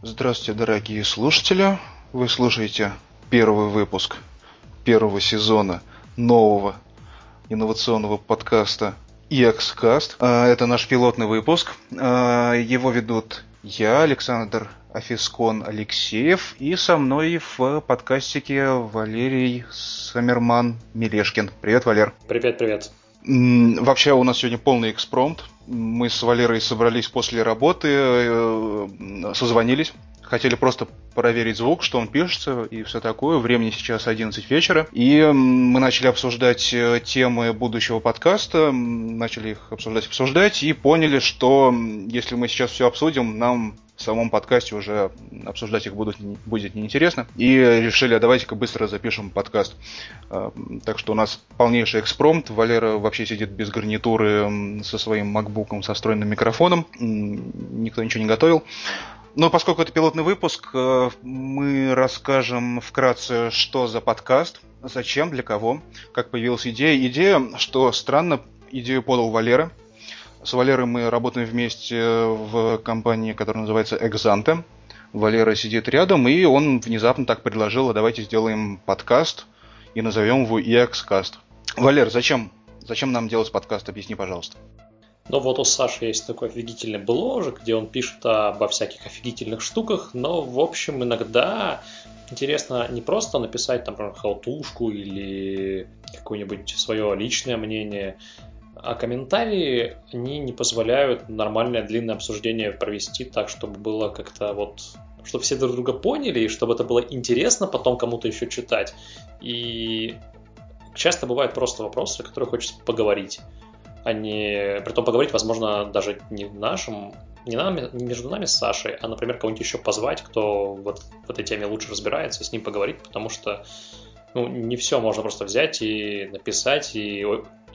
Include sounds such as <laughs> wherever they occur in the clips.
Здравствуйте, дорогие слушатели. Вы слушаете первый выпуск первого сезона нового инновационного подкаста EXCast. А, это наш пилотный выпуск. А, его ведут я, Александр Афискон Алексеев, и со мной в подкастике Валерий Самерман Мелешкин. Привет, Валер. Привет, привет. Вообще у нас сегодня полный экспромт. Мы с Валерой собрались после работы, э, созвонились, хотели просто проверить звук, что он пишется и все такое. Времени сейчас 11 вечера. И мы начали обсуждать э, темы будущего подкаста, начали их обсуждать, обсуждать и поняли, что если мы сейчас все обсудим, нам в самом подкасте уже обсуждать их будут, будет неинтересно. И решили, а давайте-ка быстро запишем подкаст. А, так что у нас полнейший экспромт. Валера вообще сидит без гарнитуры со своим макбуком со встроенным микрофоном. Никто ничего не готовил. Но поскольку это пилотный выпуск, э, мы расскажем вкратце, что за подкаст, зачем, для кого, как появилась идея. Идея, что странно, идею подал Валера. С Валерой мы работаем вместе в компании, которая называется Exante. Валера сидит рядом, и он внезапно так предложил, а давайте сделаем подкаст и назовем его EXCast. Валер, зачем? Зачем нам делать подкаст? Объясни, пожалуйста. Ну вот у Саши есть такой офигительный бложек, где он пишет обо всяких офигительных штуках, но в общем иногда интересно не просто написать там, например, хаутушку или какое-нибудь свое личное мнение, а комментарии, они не позволяют нормальное длинное обсуждение провести так, чтобы было как-то вот чтобы все друг друга поняли, и чтобы это было интересно потом кому-то еще читать. И часто бывают просто вопросы, о которых хочется поговорить а не... Притом поговорить, возможно, даже не нашим, не, нами, не между нами с Сашей, а, например, кого-нибудь еще позвать, кто вот в этой теме лучше разбирается, с ним поговорить, потому что ну, не все можно просто взять и написать, и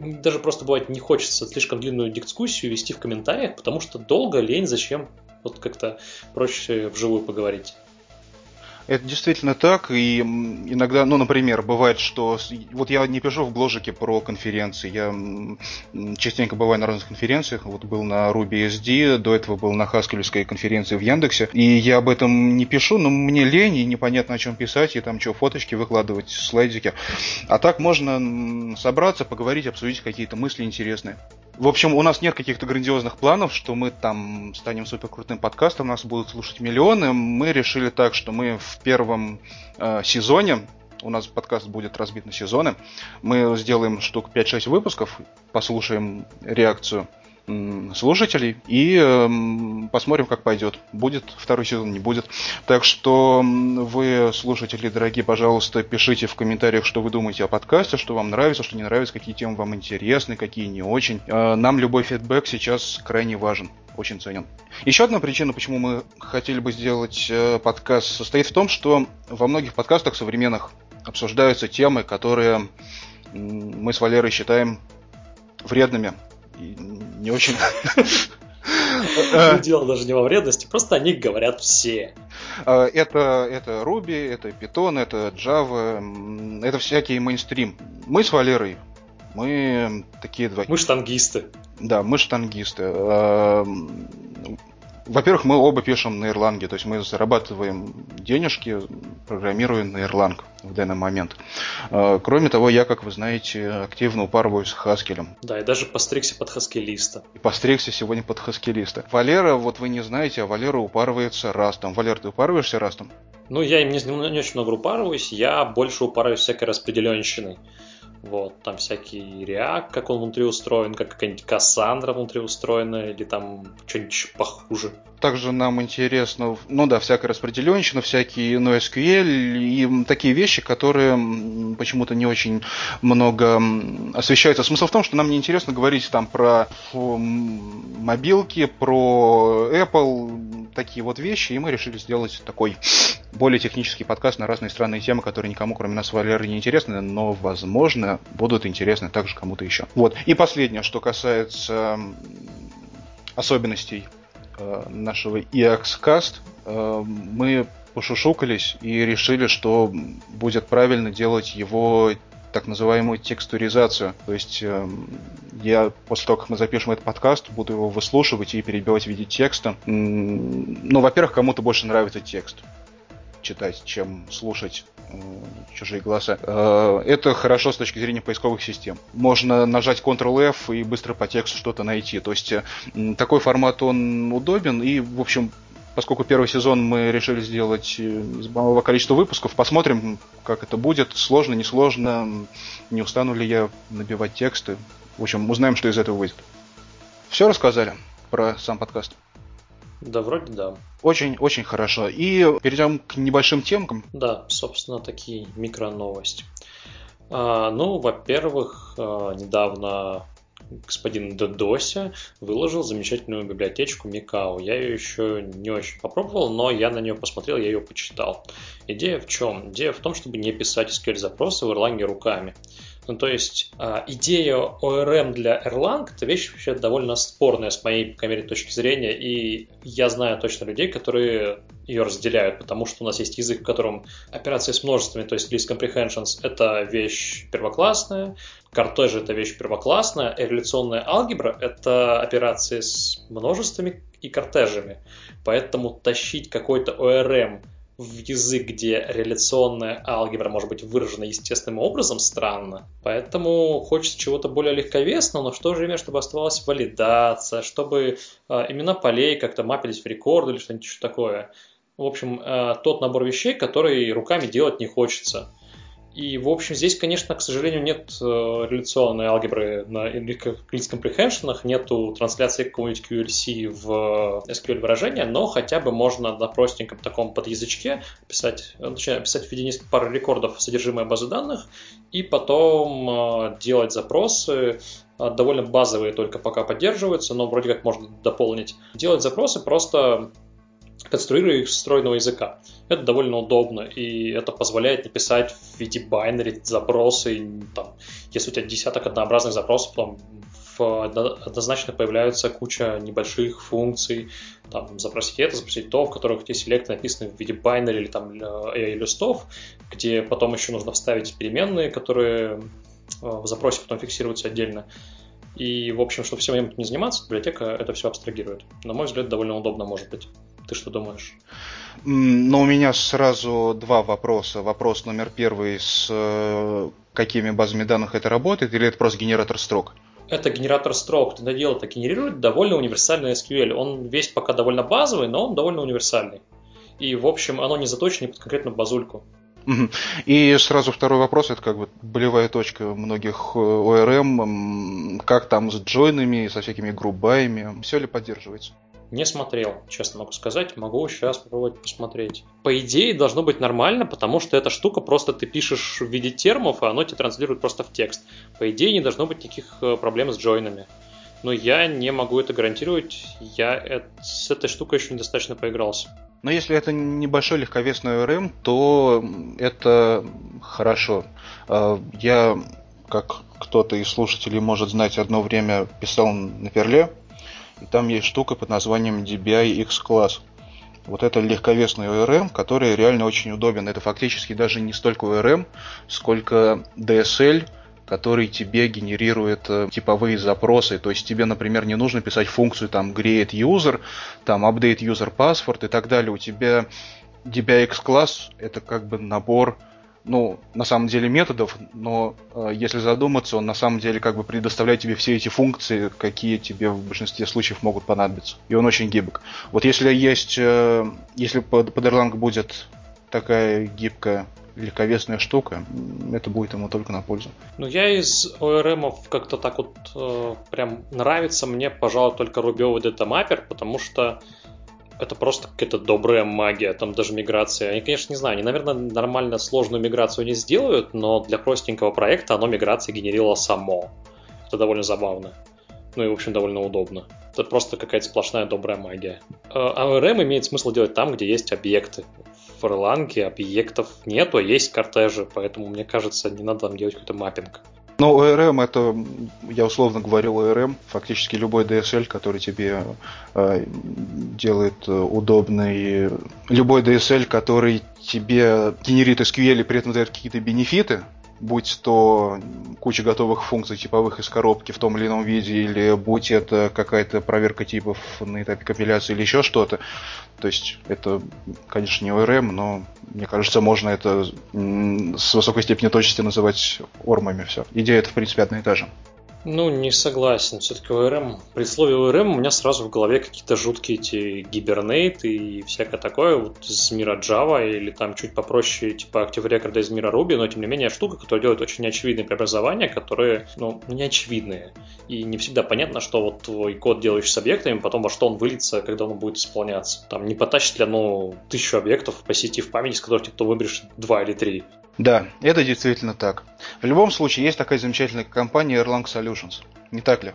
даже просто бывает не хочется слишком длинную дискуссию вести в комментариях, потому что долго, лень, зачем, вот как-то проще вживую поговорить. Это действительно так, и иногда, ну, например, бывает, что... Вот я не пишу в бложике про конференции, я частенько бываю на разных конференциях, вот был на RubySD, до этого был на Хаскельской конференции в Яндексе, и я об этом не пишу, но мне лень, и непонятно о чем писать, и там что, фоточки выкладывать, слайдики. А так можно собраться, поговорить, обсудить какие-то мысли интересные. В общем, у нас нет каких-то грандиозных планов, что мы там станем супер крутым подкастом, нас будут слушать миллионы. Мы решили так, что мы в первом э, сезоне, у нас подкаст будет разбит на сезоны, мы сделаем штук 5-6 выпусков, послушаем реакцию слушателей и э, посмотрим, как пойдет. Будет второй сезон, не будет. Так что вы, слушатели дорогие, пожалуйста, пишите в комментариях, что вы думаете о подкасте, что вам нравится, что не нравится, какие темы вам интересны, какие не очень. Э, нам любой фидбэк сейчас крайне важен, очень ценен. Еще одна причина, почему мы хотели бы сделать э, подкаст, состоит в том, что во многих подкастах современных обсуждаются темы, которые мы с Валерой считаем вредными не очень... Ну, дело даже не во вредности, просто о них говорят все. А, это, это Ruby, это Python, это Java, это всякий мейнстрим. Мы с Валерой, мы такие два... Мы штангисты. Да, мы штангисты. Во-первых, мы оба пишем на Ирланге, то есть мы зарабатываем денежки, программируя на Erlang в данный момент. А, кроме того, я, как вы знаете, активно упарываюсь с Хаскелем. Да, и даже постригся под хаскелиста. И постригся сегодня под хаскелиста. Валера, вот вы не знаете, а Валера упарывается растом. Валер, ты упарываешься растом? Ну, я им не, не очень много упарываюсь, я больше упарываюсь всякой распределенщиной. Вот, там всякий React, как он внутри устроен, как какая-нибудь Cassandra внутри устроена, или там что-нибудь похуже. Также нам интересно, ну да, всякая распределенщина, всякие NoSQL и такие вещи, которые почему-то не очень много освещаются. Смысл в том, что нам не интересно говорить там про мобилки, про Apple, такие вот вещи, и мы решили сделать такой более технический подкаст на разные странные темы, которые никому, кроме нас, Валеры, не интересны, но, возможно, будут интересны также кому-то еще. Вот. И последнее, что касается особенностей э, нашего EXCast, э, мы пошушукались и решили, что будет правильно делать его так называемую текстуризацию. То есть э, я после того, как мы запишем этот подкаст, буду его выслушивать и перебивать в виде текста. Ну, во-первых, кому-то больше нравится текст читать, чем слушать э, чужие голоса. Э, это хорошо с точки зрения поисковых систем. Можно нажать Ctrl-F и быстро по тексту что-то найти. То есть э, такой формат, он удобен и, в общем, поскольку первый сезон мы решили сделать из малого количества выпусков, посмотрим, как это будет. Сложно, несложно, не устану ли я набивать тексты. В общем, узнаем, что из этого выйдет. Все рассказали про сам подкаст? Да, вроде да. Очень-очень хорошо. И перейдем к небольшим темкам. Да, собственно, такие микроновости. А, ну, во-первых, а, недавно господин Додося выложил замечательную библиотечку Микао. Я ее еще не очень попробовал, но я на нее посмотрел, я ее почитал. Идея в чем? Идея в том, чтобы не писать SQL-запросы в Erlang руками. Ну, то есть э, идея ORM для Erlang – это вещь вообще довольно спорная с моей, по мере, точки зрения, и я знаю точно людей, которые ее разделяют, потому что у нас есть язык, в котором операции с множествами, то есть list comprehensions – это вещь первоклассная, кортеж – это вещь первоклассная, а реляционная алгебра – это операции с множествами и кортежами. Поэтому тащить какой-то ORM в язык, где реляционная алгебра может быть выражена естественным образом, странно. Поэтому хочется чего-то более легковесного, но в то же время, чтобы оставалась валидация, чтобы э, имена полей как-то мапились в рекорд или что-нибудь такое. В общем, э, тот набор вещей, который руками делать не хочется. И, в общем, здесь, конечно, к сожалению, нет э, реляционной алгебры на List Comprehension, нету трансляции какого-нибудь QLC в SQL выражения, но хотя бы можно на простеньком таком подязычке писать, э, точнее, писать в виде нескольких пар рекордов содержимое базы данных и потом э, делать запросы, довольно базовые только пока поддерживаются, но вроде как можно дополнить. Делать запросы просто конструируя их встроенного языка. Это довольно удобно, и это позволяет написать в виде binary запросы. Там, если у тебя десяток однообразных запросов, потом однозначно появляются куча небольших функций, там, запросить это, запросить то, в которых эти селекты написаны в виде binary или там AI-листов, где потом еще нужно вставить переменные, которые э, в запросе потом фиксируются отдельно. И, в общем, чтобы всем этим не заниматься, библиотека это все абстрагирует. На мой взгляд, довольно удобно может быть. Ты что думаешь? Но у меня сразу два вопроса. Вопрос номер первый, с э, какими базами данных это работает, или это просто генератор строк? Это генератор строк. Ты дело это генерирует довольно универсальный SQL. Он весь пока довольно базовый, но он довольно универсальный. И, в общем, оно не заточено под конкретно базульку. И сразу второй вопрос, это как бы болевая точка многих ORM, э, как там с джойнами, со всякими грубаями, все ли поддерживается? Не смотрел, честно могу сказать. Могу сейчас попробовать посмотреть. По идее, должно быть нормально, потому что эта штука просто ты пишешь в виде термов, а оно тебе транслирует просто в текст. По идее, не должно быть никаких э, проблем с джойнами. Но я не могу это гарантировать. Я с этой штукой еще недостаточно поигрался. Но если это небольшой легковесный ORM, то это хорошо. А, я, как кто-то из слушателей может знать, одно время писал на Перле, и там есть штука под названием DBI X-Class. Вот это легковесный ORM, который реально очень удобен. Это фактически даже не столько ORM, сколько DSL, который тебе генерирует э, типовые запросы. То есть тебе, например, не нужно писать функцию там create user, там update user password и так далее. У тебя DBIX класс это как бы набор ну, на самом деле методов, но э, если задуматься, он на самом деле как бы предоставляет тебе все эти функции, какие тебе в большинстве случаев могут понадобиться. И он очень гибок. Вот если есть, э, если под, под Erlang будет такая гибкая легковесная штука, это будет ему только на пользу. Ну, я из ORM как-то так вот э, прям нравится мне, пожалуй, только рубевый датамапер, потому что это просто какая-то добрая магия, там даже миграция. Они, конечно, не знаю, они, наверное, нормально сложную миграцию не сделают, но для простенького проекта оно миграции генерило само. Это довольно забавно. Ну и, в общем, довольно удобно. Это просто какая-то сплошная добрая магия. А ORM имеет смысл делать там, где есть объекты. В Erlang объектов нету, а есть кортежи, поэтому, мне кажется, не надо там делать какой-то маппинг. Ну, ORM это, я условно говорю ORM, фактически любой DSL, который тебе э, делает э, удобный, любой DSL, который тебе генерит SQL и при этом дает какие-то бенефиты, будь то куча готовых функций типовых из коробки в том или ином виде, или будь это какая-то проверка типов на этапе компиляции или еще что-то. То есть это, конечно, не ORM, но мне кажется, можно это с высокой степенью точности называть ормами все. Идея это, в принципе, одна и та же. Ну, не согласен. Все-таки ОРМ, при слове ОРМ у меня сразу в голове какие-то жуткие эти гибернейты и всякое такое вот из мира Java или там чуть попроще типа Active Record из мира Ruby, но тем не менее штука, которая делает очень неочевидные преобразования, которые, ну, неочевидные. И не всегда понятно, что вот твой код делаешь с объектами, потом во что он выльется, когда он будет исполняться. Там не потащит ли оно тысячу объектов по сети в памяти, из которых ты кто выберешь два или три. Да, это действительно так. В любом случае, есть такая замечательная компания Erlang Solutions. Не так ли?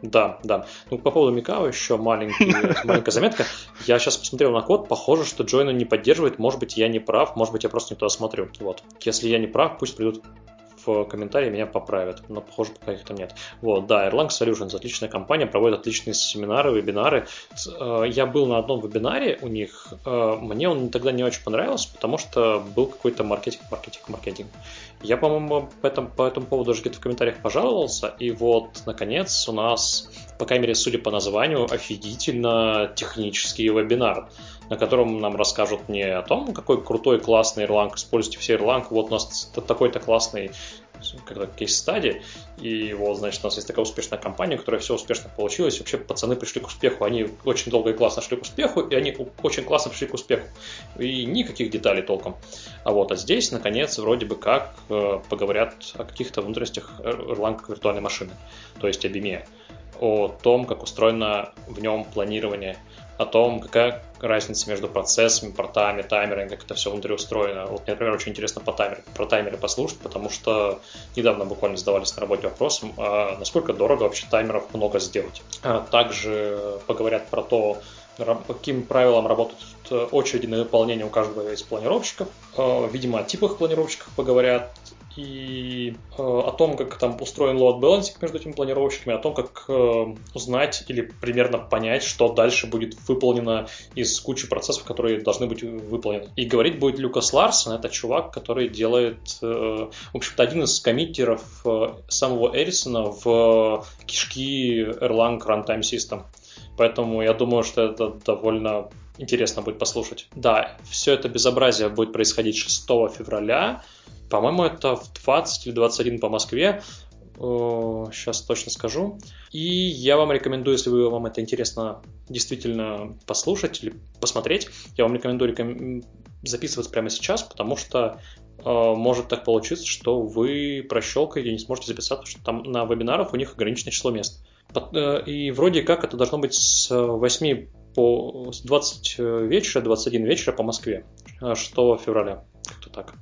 Да, да. Ну, по поводу Микао еще маленький, <laughs> маленькая заметка. Я сейчас посмотрел на код, похоже, что Джойна не поддерживает. Может быть, я не прав, может быть, я просто не туда смотрю. Вот. Если я не прав, пусть придут комментарии меня поправят, но, похоже, пока их там нет. Вот, да, Erlang Solutions, отличная компания, проводит отличные семинары, вебинары. Э, я был на одном вебинаре у них, э, мне он тогда не очень понравился, потому что был какой-то маркетинг, маркетинг, маркетинг. Я, по-моему, по этому, по этому поводу даже где-то в комментариях пожаловался, и вот, наконец, у нас, по крайней мере, судя по названию, офигительно технический вебинар на котором нам расскажут не о том, какой крутой, классный Erlang, используйте все Erlang, вот у нас такой-то классный когда кейс-стадии, и вот, значит, у нас есть такая успешная компания, которая все успешно получилась, вообще пацаны пришли к успеху, они очень долго и классно шли к успеху, и они очень классно пришли к успеху, и никаких деталей толком. А вот, а здесь, наконец, вроде бы как э, поговорят о каких-то внутренностях Erlang виртуальной машины, то есть о BIM, о том, как устроено в нем планирование, о том, какая разница между процессами, портами, таймерами, как это все внутри устроено. Вот мне, например, очень интересно по таймеру, про таймеры послушать, потому что недавно буквально задавались на работе вопросом, а насколько дорого вообще таймеров много сделать. А также поговорят про то, каким правилам работают очереди на выполнение у каждого из планировщиков. А, видимо, о типах планировщиков поговорят, и э, о том, как там устроен load balancing между этими планировщиками, о том, как э, узнать или примерно понять, что дальше будет выполнено из кучи процессов, которые должны быть выполнены. И говорить будет Люкас Ларсон, это чувак, который делает, э, в общем-то, один из коммитеров э, самого Эрисона в кишки Erlang Runtime System. Поэтому я думаю, что это довольно интересно будет послушать. Да, все это безобразие будет происходить 6 февраля. По-моему, это в 20 или 21 по Москве. Сейчас точно скажу. И я вам рекомендую, если вам это интересно действительно послушать или посмотреть, я вам рекомендую реком... записываться прямо сейчас, потому что э, может так получиться, что вы прощелкаете и не сможете записаться, потому что там на вебинарах у них ограниченное число мест. Э, и вроде как это должно быть с 8 по с 20 вечера, 21 вечера по Москве, 6 февраля. Как-то так.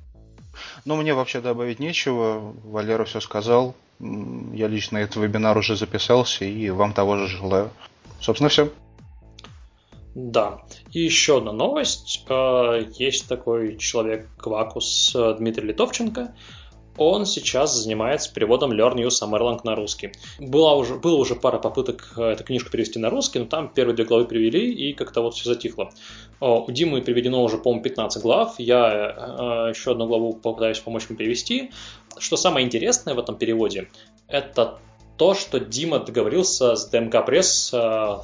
Ну, мне вообще добавить нечего. Валера все сказал. Я лично этот вебинар уже записался и вам того же желаю. Собственно, все. Да. И еще одна новость. Э, есть такой человек Квакус э, Дмитрий Литовченко он сейчас занимается переводом Learn Some Erlang на русский. Была уже, было уже пара попыток э, эту книжку перевести на русский, но там первые две главы перевели, и как-то вот все затихло. У Димы переведено уже, по-моему, 15 глав. Я э, еще одну главу попытаюсь помочь ему перевести. Что самое интересное в этом переводе, это то, что Дима договорился с Пресс э,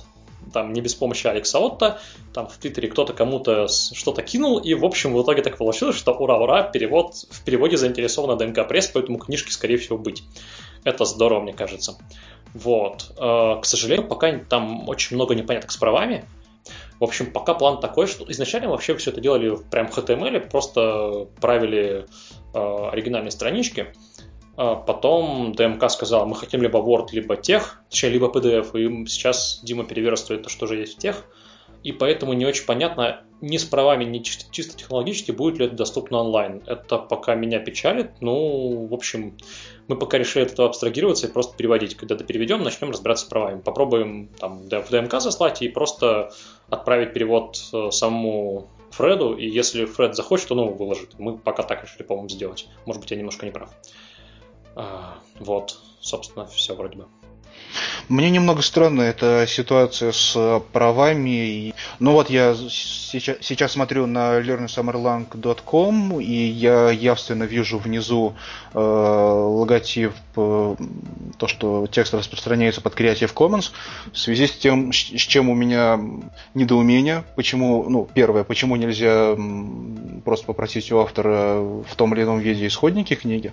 там не без помощи Алекса Отта, там в Твиттере кто-то кому-то что-то кинул, и, в общем, в итоге так получилось, что ура-ура, перевод, в переводе заинтересована ДНК Пресс, поэтому книжки, скорее всего, быть. Это здорово, мне кажется. Вот. Э, к сожалению, пока там очень много непоняток с правами. В общем, пока план такой, что изначально вообще все это делали прям в HTML, просто правили э, оригинальные странички. А потом ДМК сказал, мы хотим либо Word, либо тех, точнее, либо PDF, и сейчас Дима переверстывает то, что уже есть в тех, и поэтому не очень понятно ни с правами, ни чисто, технологически, будет ли это доступно онлайн. Это пока меня печалит, ну, в общем, мы пока решили от этого абстрагироваться и просто переводить. Когда это переведем, начнем разбираться с правами. Попробуем там в ДМК заслать и просто отправить перевод э, самому Фреду, и если Фред захочет, то новый выложит. Мы пока так решили, по-моему, сделать. Может быть, я немножко не прав. А, вот, собственно, все вроде бы. Мне немного странна эта ситуация с правами. Ну вот я сейчас, сейчас смотрю на learnsummerlang.com, и я явственно вижу внизу э, логотип, э, то, что текст распространяется под Creative Commons. В связи с тем, с чем у меня недоумение, почему, ну, первое, почему нельзя просто попросить у автора в том или ином виде исходники книги,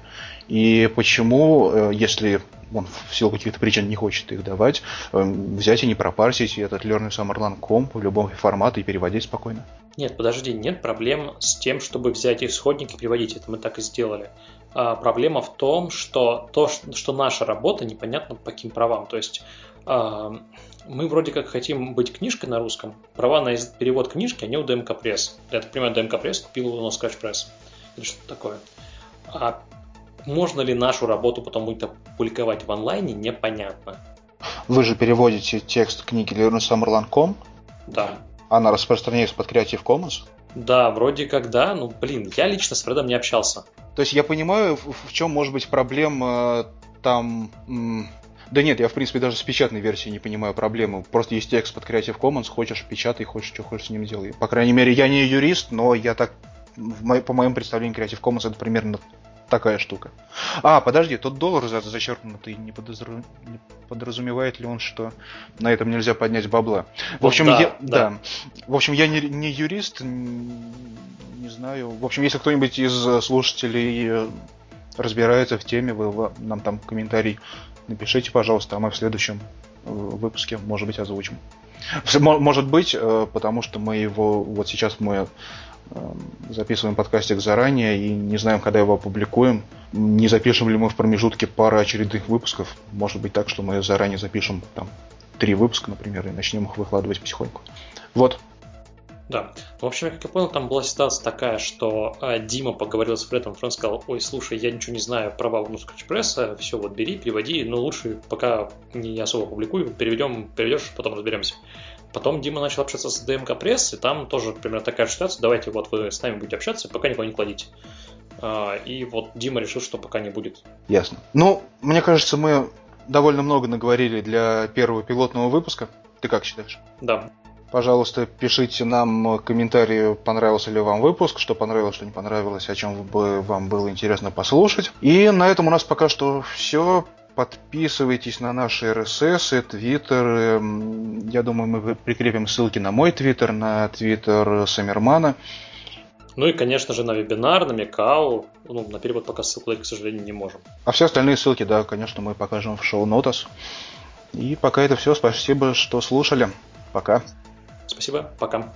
и почему, э, если он в силу каких-то причин не хочет их давать, эм, взять и не пропарсить этот Learn Summerland.com в любом формате и переводить спокойно. Нет, подожди, нет проблем с тем, чтобы взять исходники и переводить. Это мы так и сделали. А проблема в том, что то, что наша работа непонятно по каким правам. То есть а, мы вроде как хотим быть книжкой на русском. Права на перевод книжки, они у ДМК Пресс. Я так понимаю, ДМК Пресс купил у нас Scratch. Или что-то такое. А можно ли нашу работу потом будет публиковать в онлайне, непонятно. Вы же переводите текст книги learnsummerland.com? Да. Она распространяется под Creative Commons? Да, вроде как да. Ну, блин, я лично с Фредом не общался. То есть я понимаю, в, чем может быть проблема там... Да нет, я в принципе даже с печатной версией не понимаю проблемы. Просто есть текст под Creative Commons, хочешь печатай, хочешь что хочешь с ним делай. По крайней мере, я не юрист, но я так по моим представлениям Creative Commons это примерно такая штука. А, подожди, тот доллар зачеркнутый, не, подозру... не подразумевает ли он, что на этом нельзя поднять бабла? В общем, да, я, да. да. В общем, я не, не юрист, не знаю. В общем, если кто-нибудь из слушателей э, разбирается в теме, вы нам там комментарий напишите, пожалуйста, а мы в следующем э, выпуске, может быть, озвучим. Может быть, э, потому что мы его вот сейчас мы записываем подкастик заранее и не знаем, когда его опубликуем. Не запишем ли мы в промежутке пары очередных выпусков. Может быть так, что мы заранее запишем там три выпуска, например, и начнем их выкладывать потихоньку. Вот. Да. В общем, как я понял, там была ситуация такая, что э, Дима поговорил с Фредом, Фред сказал, ой, слушай, я ничего не знаю про бабу пресса, все, вот бери, переводи, но лучше пока не особо публикуй, переведем, переведешь, потом разберемся. Потом Дима начал общаться с ДМК Пресс, и там тоже примерно такая ситуация. Давайте вот вы с нами будете общаться, пока никого не кладите. А, и вот Дима решил, что пока не будет. Ясно. Ну, мне кажется, мы довольно много наговорили для первого пилотного выпуска. Ты как считаешь? Да. Пожалуйста, пишите нам комментарии, понравился ли вам выпуск, что понравилось, что не понравилось, о чем бы вам было интересно послушать. И на этом у нас пока что все. Подписывайтесь на наши RSS, Твиттер. Я думаю, мы прикрепим ссылки на мой Твиттер, на Твиттер Самермана. Ну и, конечно же, на вебинар, на Микау. Ну, на перевод пока ссылку дать, к сожалению, не можем. А все остальные ссылки, да, конечно, мы покажем в шоу-нотас. И пока это все. Спасибо, что слушали. Пока. Спасибо. Пока.